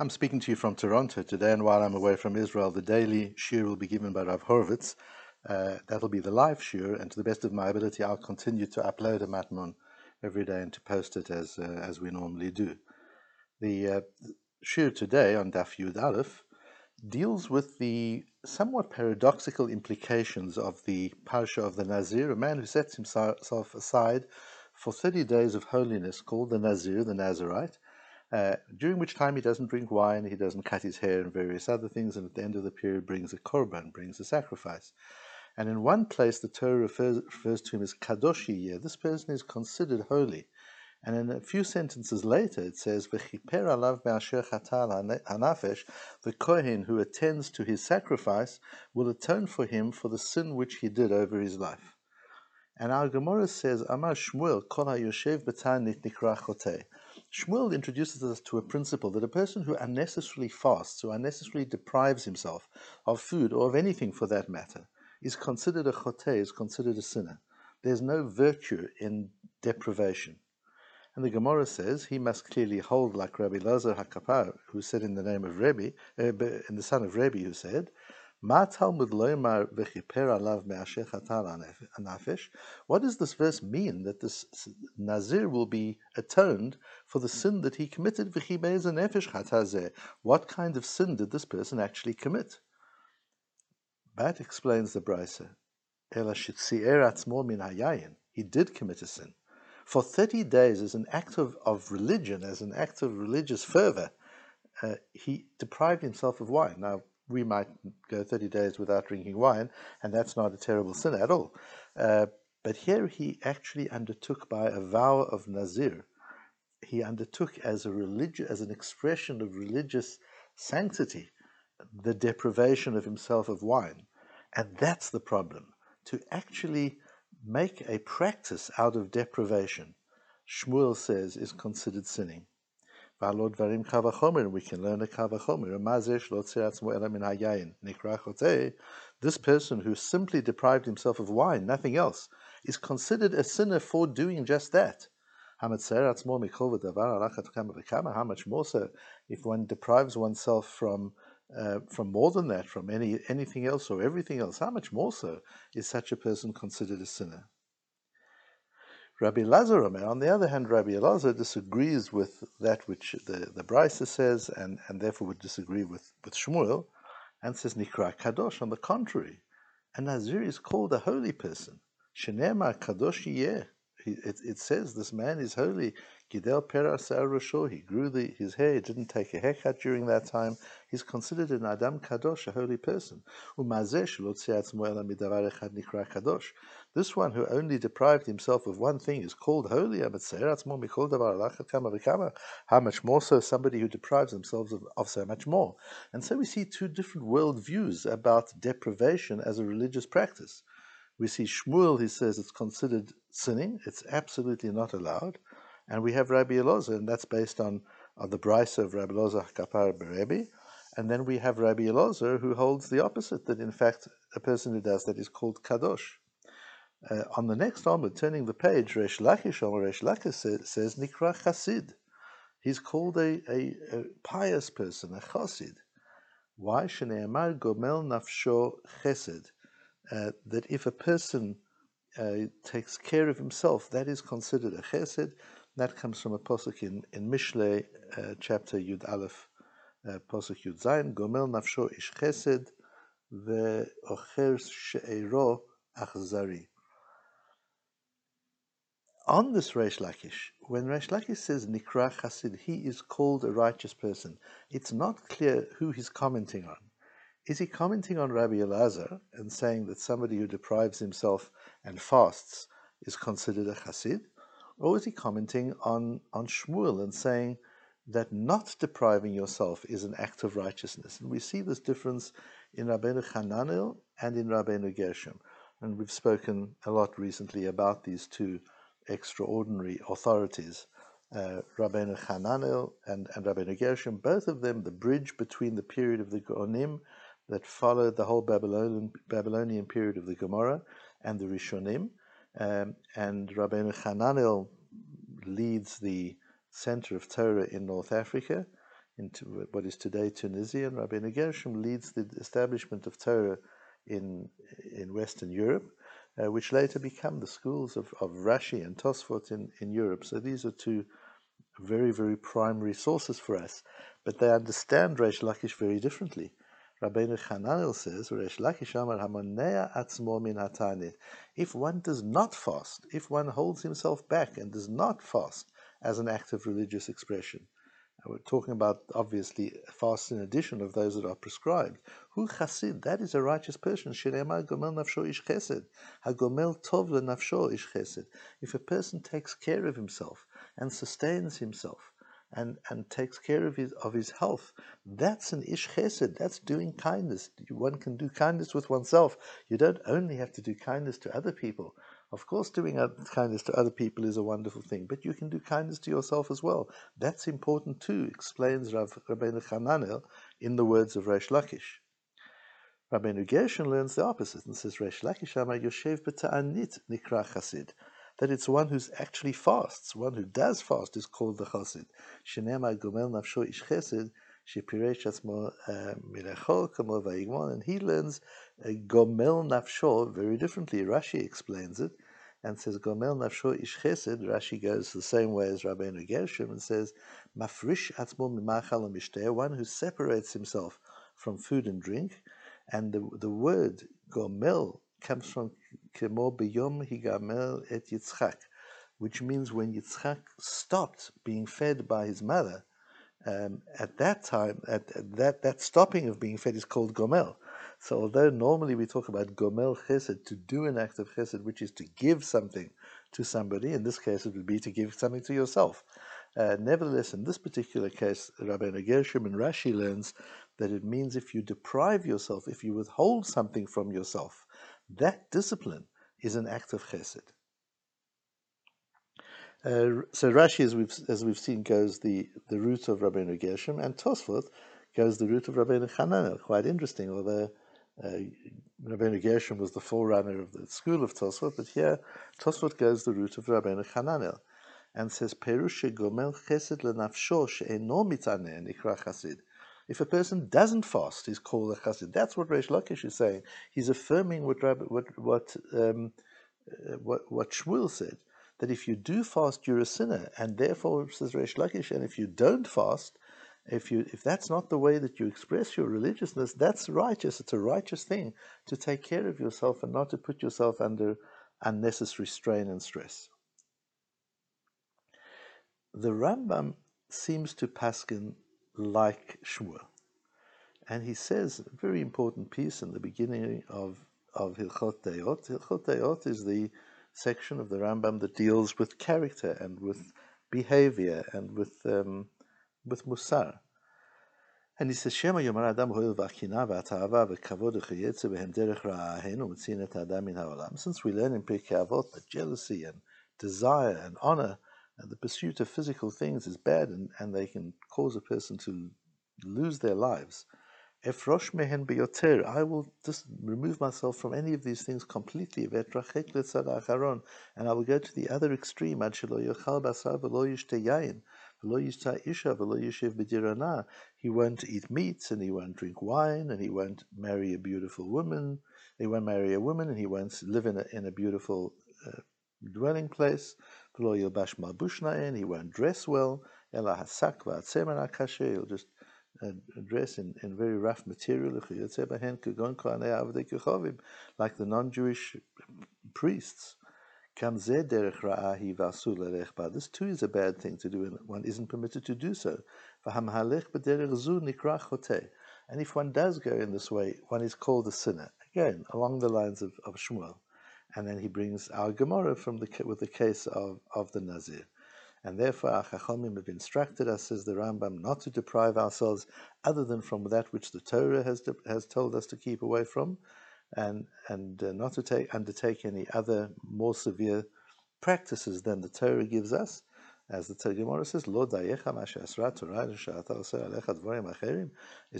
I'm speaking to you from Toronto today, and while I'm away from Israel, the daily shiur will be given by Rav Horowitz. Uh, that'll be the live shiur, and to the best of my ability, I'll continue to upload a matmon every day and to post it as uh, as we normally do. The uh, shiur today on Daf Yud Aleph deals with the somewhat paradoxical implications of the parsha of the Nazir, a man who sets himself aside for 30 days of holiness called the Nazir, the Nazarite, uh, during which time he doesn't drink wine, he doesn't cut his hair, and various other things, and at the end of the period brings a korban, brings a sacrifice. And in one place, the Torah refers, refers to him as Kadoshi This person is considered holy. And in a few sentences later, it says, the Kohen who attends to his sacrifice will atone for him for the sin which he did over his life. And our Gemara says, Amar Shmuel, kol ha'yoshev b'tanit nikra. Shmuel introduces us to a principle that a person who unnecessarily fasts, who unnecessarily deprives himself of food or of anything for that matter, is considered a choteh, is considered a sinner. There's no virtue in deprivation. And the Gemara says he must clearly hold like Rabbi Lazar Hakapar, who said in the name of Rebbe, uh, in the son of Rebbe, who said, what does this verse mean that this Nazir will be atoned for the sin that he committed? What kind of sin did this person actually commit? That explains the Brisa. He did commit a sin. For 30 days, as an act of, of religion, as an act of religious fervor, uh, he deprived himself of wine. Now, we might go 30 days without drinking wine, and that's not a terrible sin at all. Uh, but here he actually undertook by a vow of Nazir, he undertook as a religion, as an expression of religious sanctity, the deprivation of himself of wine. And that's the problem. To actually make a practice out of deprivation, Shmuel says, is considered sinning. ועל דברים קל וחומר, we can learn a קל וחומר, מה זה שלא הוציא עצמו אלא מן היין, נקרא חוטא, this person who simply deprived himself of wine, nothing else, is considered a sinner for doing just that. עצמו מכל ודבר, כמה וכמה, how much more so, if one deprives oneself from uh, from more than that, from any anything else or everything else, how much more so is such a person considered a sinner? Rabbi Lazar on the other hand, Rabbi Elazar disagrees with that which the, the Brisa says and, and therefore would disagree with, with Shmuel and says Nikra Kadosh. On the contrary, a Nazir is called a holy person. Shenema Kadosh Yeh. It, it says this man is holy. Gidel Peras Rosho, he grew the, his hair, he didn't take a haircut during that time. He's considered an Adam Kadosh, a holy person. This one who only deprived himself of one thing is called holy. How much more so somebody who deprives themselves of, of so much more? And so we see two different worldviews about deprivation as a religious practice. We see Shmuel, he says it's considered sinning, it's absolutely not allowed. And we have Rabbi Elazar, and that's based on, on the Brisa of Rabbi Elazar Kapar Berebi. And then we have Rabbi Elazar, who holds the opposite, that in fact a person who does that is called Kadosh. Uh, on the next Amud, turning the page, Resh Lakish, or Resh Lakish says, says Nikra Chasid. He's called a, a, a pious person, a Chasid. Why? Shneemar Gomel Nafsho Chesed. Uh, that if a person uh, takes care of himself, that is considered a Chesed. That comes from a posuk in, in Mishle, uh, chapter Yud Aleph, uh, posuk Yud Zayin, Gomel nafsho ish chesed ve'ocher she'ero achzari. On this Reish Lakish, when Reish Lakish says Nikra Chasid, he is called a righteous person. It's not clear who he's commenting on. Is he commenting on Rabbi Elazar and saying that somebody who deprives himself and fasts is considered a Chasid? Or is he commenting on, on Shmuel and saying that not depriving yourself is an act of righteousness? And we see this difference in Rabbeinu Hananel and in Rabbeinu Gershom. And we've spoken a lot recently about these two extraordinary authorities, uh, Rabbeinu Hananel and, and Rabbeinu Gershom, both of them the bridge between the period of the Geonim that followed the whole Babylonian, Babylonian period of the Gemara and the Rishonim, um, and Rabbeinu Hananel leads the Center of Torah in North Africa. into what is today Tunisia, and Rabbeinu Gershom leads the establishment of Torah in in Western Europe, uh, which later become the schools of, of Rashi and Tosfot in, in Europe. So these are two very, very primary sources for us, but they understand Reish Lakish very differently. Rabbeinu Hananel says, Reish Lakish Amar Hamonea Atzmo Min Hatanit. If one does not fast, if one holds himself back and does not fast as an act of religious expression, we're talking about obviously fasts in addition of those that are prescribed. Who chasid? That is a righteous person. Shirema gomel nafsho ish chesed. Hagomel tov nafsho ish chesed. If a person takes care of himself and sustains himself and, and takes care of his of his health, that's an ish chesed. That's doing kindness. One can do kindness with oneself. You don't only have to do kindness to other people. Of course, doing kindness to other people is a wonderful thing, but you can do kindness to yourself as well. That's important too, explains Rav, Rabbeinu Hananel in the words of Reish Lakish. Rabbeinu Gershom learns the opposite and says, Reish Lakish Amar Yoshev B'ta'anit Nikra Chasid. That it's one who's actually fasts, one who does fast is called the Chasid. Shenema Gomel Nafsho Ish Chesed Shepiresh Atzmo uh, Mirecho Kamo Vayigmon, and he learns uh, Gomel Nafsho very differently. Rashi explains it and says Gomel Nafsho Ish Chesed. Rashi goes the same way as Rabbeinu Gershom and says Mafrish Atzmo Mimachal one who separates himself from food and drink. And the, the word Gomel comes from Kemo B'yom Higamel Et Yitzchak, which means when Yitzchak stopped being fed by his mother, um, at that time, at, at, that that stopping of being fed is called gomel. So although normally we talk about gomel chesed, to do an act of chesed, which is to give something to somebody, in this case it would be to give something to yourself. Uh, nevertheless, in this particular case, Rabbi Gershom and Rashi learns that it means if you deprive yourself, if you withhold something from yourself, that discipline is an act of chesed. Uh, so Rashi, as we've as we've seen, goes the, the route of Rabbeinu Gershom, and Tosfot goes the route of Rabbeinu Hananel. Quite interesting, although uh, Rabbeinu Gershom was the forerunner of the school of Tosfot, but here Tosfot goes the route of Rabbeinu Hananel and says Perusha Gomel Chesed lenafsho she'eno mitaneh nikra Chasid. If a person doesn't fast, he's called a Chassid. That's what Reish Lakish is saying. He's affirming what what what um, uh, what, what Shmuel said that if you do fast, you're a sinner, and therefore, says Reish Lakish, and if you don't fast, if you if that's not the way that you express your religiousness, that's righteous. It's a righteous thing to take care of yourself and not to put yourself under unnecessary strain and stress. The Rambam seems to paskin like Shmuel, and he says a very important piece in the beginning of of Hilchot Deot. Hilchot Deot is the section of the Rambam that deals with character and with behavior and with um, with musar. And he says, Shema Yomar Adam Hoil V'achina V'atahava V'kavod V'chayetze V'hem Derech Ra'ahenu Mitzin Et Adam Min Ha'olam. Since we learn in Pirkei Avot that jealousy and desire and honor the pursuit of physical things is bad and, and they can cause a person to lose their lives. Efrosh mehen beyoter. I will just remove myself from any of these things completely. And I will go to the other extreme. He won't eat meat and he won't drink wine and he won't marry a beautiful woman. He won't marry a woman and he won't live in a, in a beautiful uh, dwelling place. He won't dress well. He'll just uh, dress in, in very rough material, like the non-Jewish priests. This too is a bad thing to do, and one isn't permitted to do so. And if one does go in this way, one is called a sinner. Again, along the lines of, of Shmuel. And then he brings our Gemara from the, with the case of, of the Nazir. And therefore, our Chachamim have instructed us, says the Rambam, not to deprive ourselves other than from that which the Torah has, has told us to keep away from, and, and uh, not to take, undertake any other more severe practices than the Torah gives us. As the Gemara says, Lo Is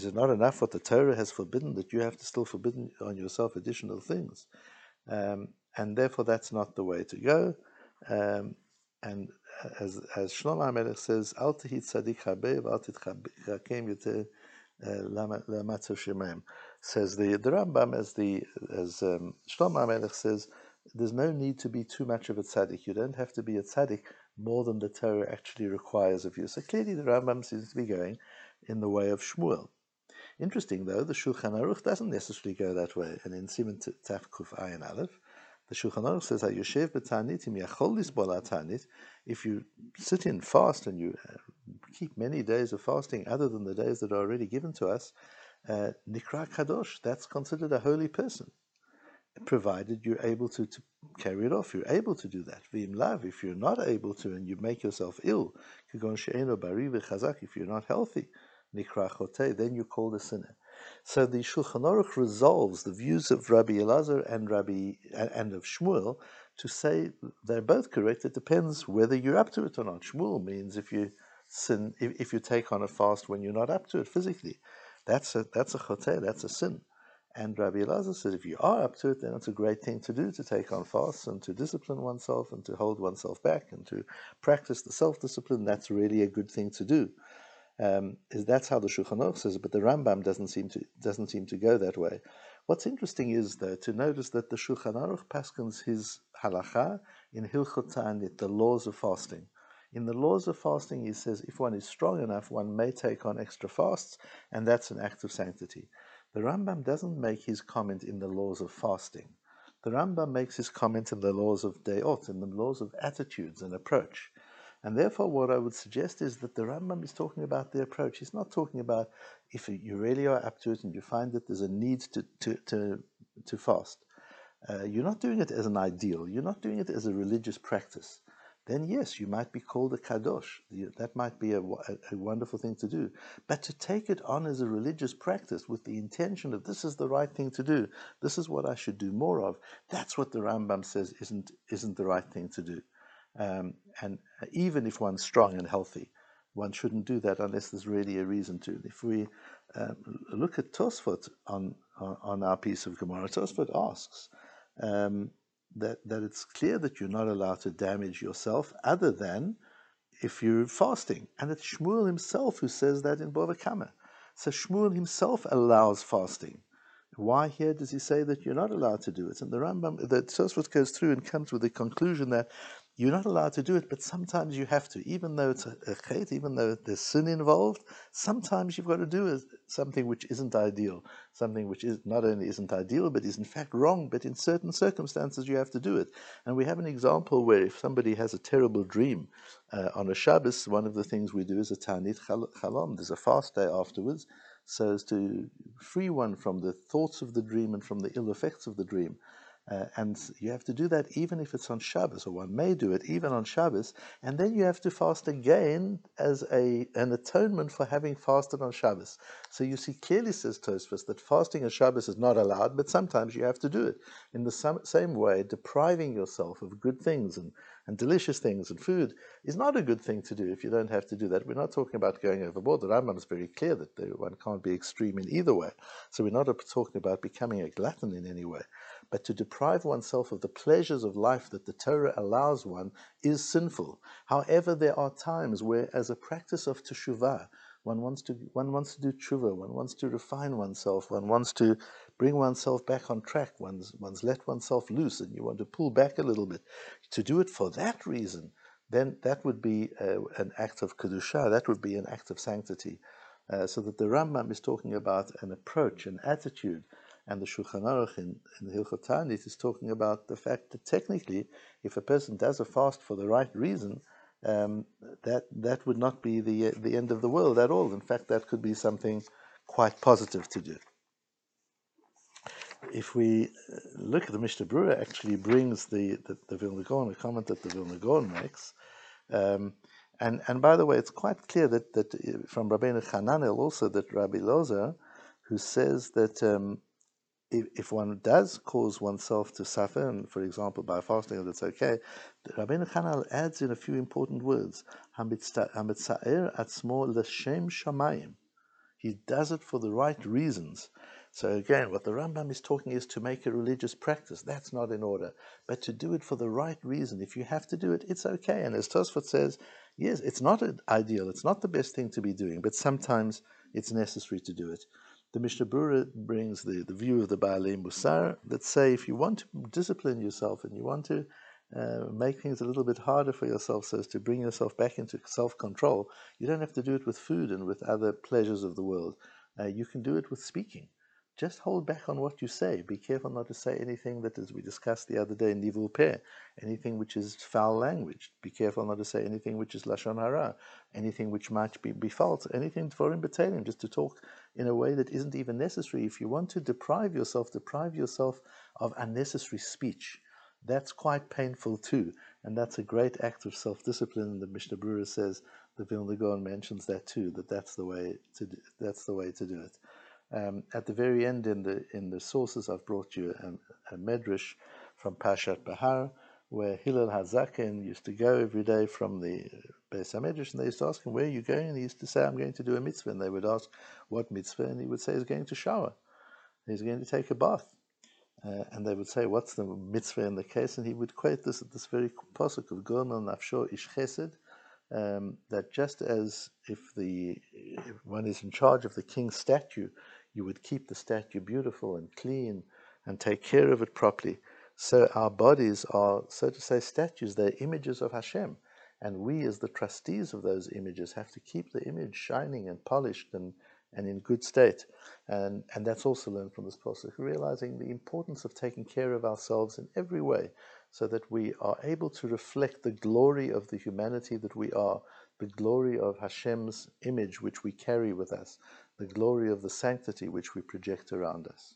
it not enough what the Torah has forbidden that you have to still forbidden on yourself additional things? Um, and therefore, that's not the way to go. Um, and as as Shlomo HaMelech says, "Al tehit tzadik habe v'al titchakem yoter lamatzah shemayim." Says the the Rambam as the as um, Shlomo HaMelech says, there's no need to be too much of a tzaddik. You don't have to be a tzaddik more than the Torah actually requires of you. So clearly, the Rambam seems to be going in the way of Shmuel. Interesting though, the Shulchan Aruch doesn't necessarily go that way. And in Siman Taf Kuf Ayin Aleph, the Shulchan Aruch says, "Yoshev b'tanit im yachol lisbol tanit." If you sit in fast and you uh, keep many days of fasting other than the days that are already given to us, uh, nikra kadosh. That's considered a holy person, provided you're able to, to carry it off. You're able to do that. V'im lav. If you're not able to and you make yourself ill, kagon shayno bariv, if you're not healthy, nikra then you're called a sinner. So the Shulchan Aruch resolves the views of Rabbi Elazar and Rabbi and of Shmuel to say they're both correct. It depends whether you're up to it or not. Shmuel means if you sin, if, if you take on a fast when you're not up to it physically, that's a that's a choteh, that's a sin. And Rabbi Elazar says if you are up to it, then it's a great thing to do to take on fasts and to discipline oneself and to hold oneself back and to practice the self discipline. That's really a good thing to do. Um, is that's how the Shulchan Aruch says it, but the Rambam doesn't seem to doesn't seem to go that way. What's interesting is though to notice that the Shulchan Aruch paskins his halacha in Hilchot Ta'anit, the laws of fasting. In the laws of fasting, he says if one is strong enough, one may take on extra fasts, and that's an act of sanctity. The Rambam doesn't make his comment in the laws of fasting. The Rambam makes his comment in the laws of deot, in the laws of attitudes and approach. And therefore, what I would suggest is that the Rambam is talking about the approach. He's not talking about if you really are up to it and you find that there's a need to, to, to, to fast. Uh, you're not doing it as an ideal, you're not doing it as a religious practice. Then, yes, you might be called a kadosh. That might be a, a, a wonderful thing to do. But to take it on as a religious practice with the intention of this is the right thing to do, this is what I should do more of, that's what the Rambam says isn't, isn't the right thing to do. Um, and even if one's strong and healthy, one shouldn't do that unless there's really a reason to. If we um, look at Tosfot on, on, our piece of Gemara, Tosfot asks um, that that it's clear that you're not allowed to damage yourself other than if you're fasting, and it's Shmuel himself who says that in Bava Kama. So Shmuel himself allows fasting. Why here does he say that you're not allowed to do it? And the Rambam, the Tosfot goes through and comes with the conclusion that you're not allowed to do it, but sometimes you have to, even though it's a, a chait, even though there's sin involved. Sometimes you've got to do something which isn't ideal, something which is not only isn't ideal, but is in fact wrong. But in certain circumstances, you have to do it. And we have an example where if somebody has a terrible dream uh, on a Shabbos, one of the things we do is a Ta'anit Chalom. There's a fast day afterwards, so as to free one from the thoughts of the dream and from the ill effects of the dream. Uh, and you have to do that even if it's on Shabbos, or one may do it even on Shabbos, and then you have to fast again as a an atonement for having fasted on Shabbos. So you see, clearly says Tosfos that fasting on Shabbos is not allowed, but sometimes you have to do it. In the same way, depriving yourself of good things and, and delicious things and food is not a good thing to do if you don't have to do that. We're not talking about going overboard. The Rambam is very clear that one can't be extreme in either way. So we're not talking about becoming a glutton in any way. But to deprive oneself of the pleasures of life that the Torah allows one is sinful. However, there are times where, as a practice of teshuvah, one wants to one wants to do tshuva, one wants to refine oneself, one wants to bring oneself back on track, one's one's let oneself loose, and you want to pull back a little bit. To do it for that reason, then that would be uh, an act of kedusha, that would be an act of sanctity. Uh, so that the Rambam is talking about an approach, an attitude and the Shulchan Aruch in, in the Hilchot Ta'anit is talking about the fact that technically, if a person does a fast for the right reason, um, that that would not be the the end of the world at all. In fact, that could be something quite positive to do. If we uh, look at the Mishnah Berurah, actually brings the the, the Vilna Gaon, a comment that the Vilna Gaon makes. Um, and, and by the way, it's quite clear that, that uh, from Rabbeinu Hananel also that Rabbi Loza, who says that um, if, if one does cause oneself to suffer, and for example by fasting, that's okay. Rabbeinu Hananel adds in a few important words. "Hamitzair atzmo l'shem shamayim." He does it for the right reasons. So again, what the Rambam is talking is to make a religious practice. That's not in order. But to do it for the right reason, if you have to do it, it's okay. And as Tosfot says, yes, it's not ideal, it's not the best thing to be doing, but sometimes it's necessary to do it. The Mishnah Berurah brings the, the view of the Baalei Musar that say if you want to discipline yourself and you want to uh, make things a little bit harder for yourself so as to bring yourself back into self control, you don't have to do it with food and with other pleasures of the world. Uh, you can do it with speaking just hold back on what you say. Be careful not to say anything that, as we discussed the other day, nivul peh, anything which is foul language. Be careful not to say anything which is lashon hara, anything which might be, be false, anything for battalion, just to talk in a way that isn't even necessary. If you want to deprive yourself, deprive yourself of unnecessary speech. That's quite painful too, and that's a great act of self-discipline. The Mishnah Berurah says the Vilna Gaon mentions that too. That that's the way to do, that's the way to do it. Um, at the very end, in the in the sources, I've brought you a, a medrash from Parshat Bahar, where Hillel Hazaken used to go every day from the Beis Hamedrash, and they used to ask him, "Where are you going?" And he used to say, "I'm going to do a mitzvah." And they would ask, "What mitzvah?" And he would say, "He's going to shower. He's going to take a bath." Uh, and they would say, "What's the mitzvah in the case?" And he would quote this at this very pasuk of Gomel Nafsho Ish Chesed, um, that just as if the if one is in charge of the king's statue, you would keep the statue beautiful and clean and take care of it properly. So our bodies are, so to say, statues. They're images of Hashem. And we, as the trustees of those images, have to keep the image shining and polished and, and in good state. And, and that's also learned from this process, realizing the importance of taking care of ourselves in every way so that we are able to reflect the glory of the humanity that we are, the glory of Hashem's image which we carry with us, the glory of the sanctity which we project around us.